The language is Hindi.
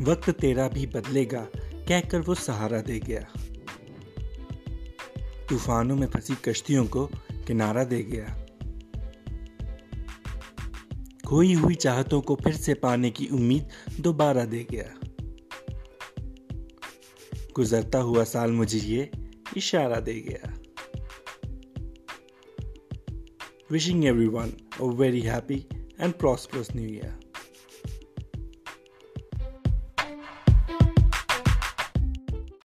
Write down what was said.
वक्त तेरा भी बदलेगा, कहकर वो सहारा दे गया। तूफानों में फंसी कश्तियों को किनारा दे गया। खोई हुई चाहतों को फिर से पाने की उम्मीद दोबारा दे गया। गुजरता हुआ साल मुझे ये इशारा दे गया। Wishing everyone a very happy and prosperous new year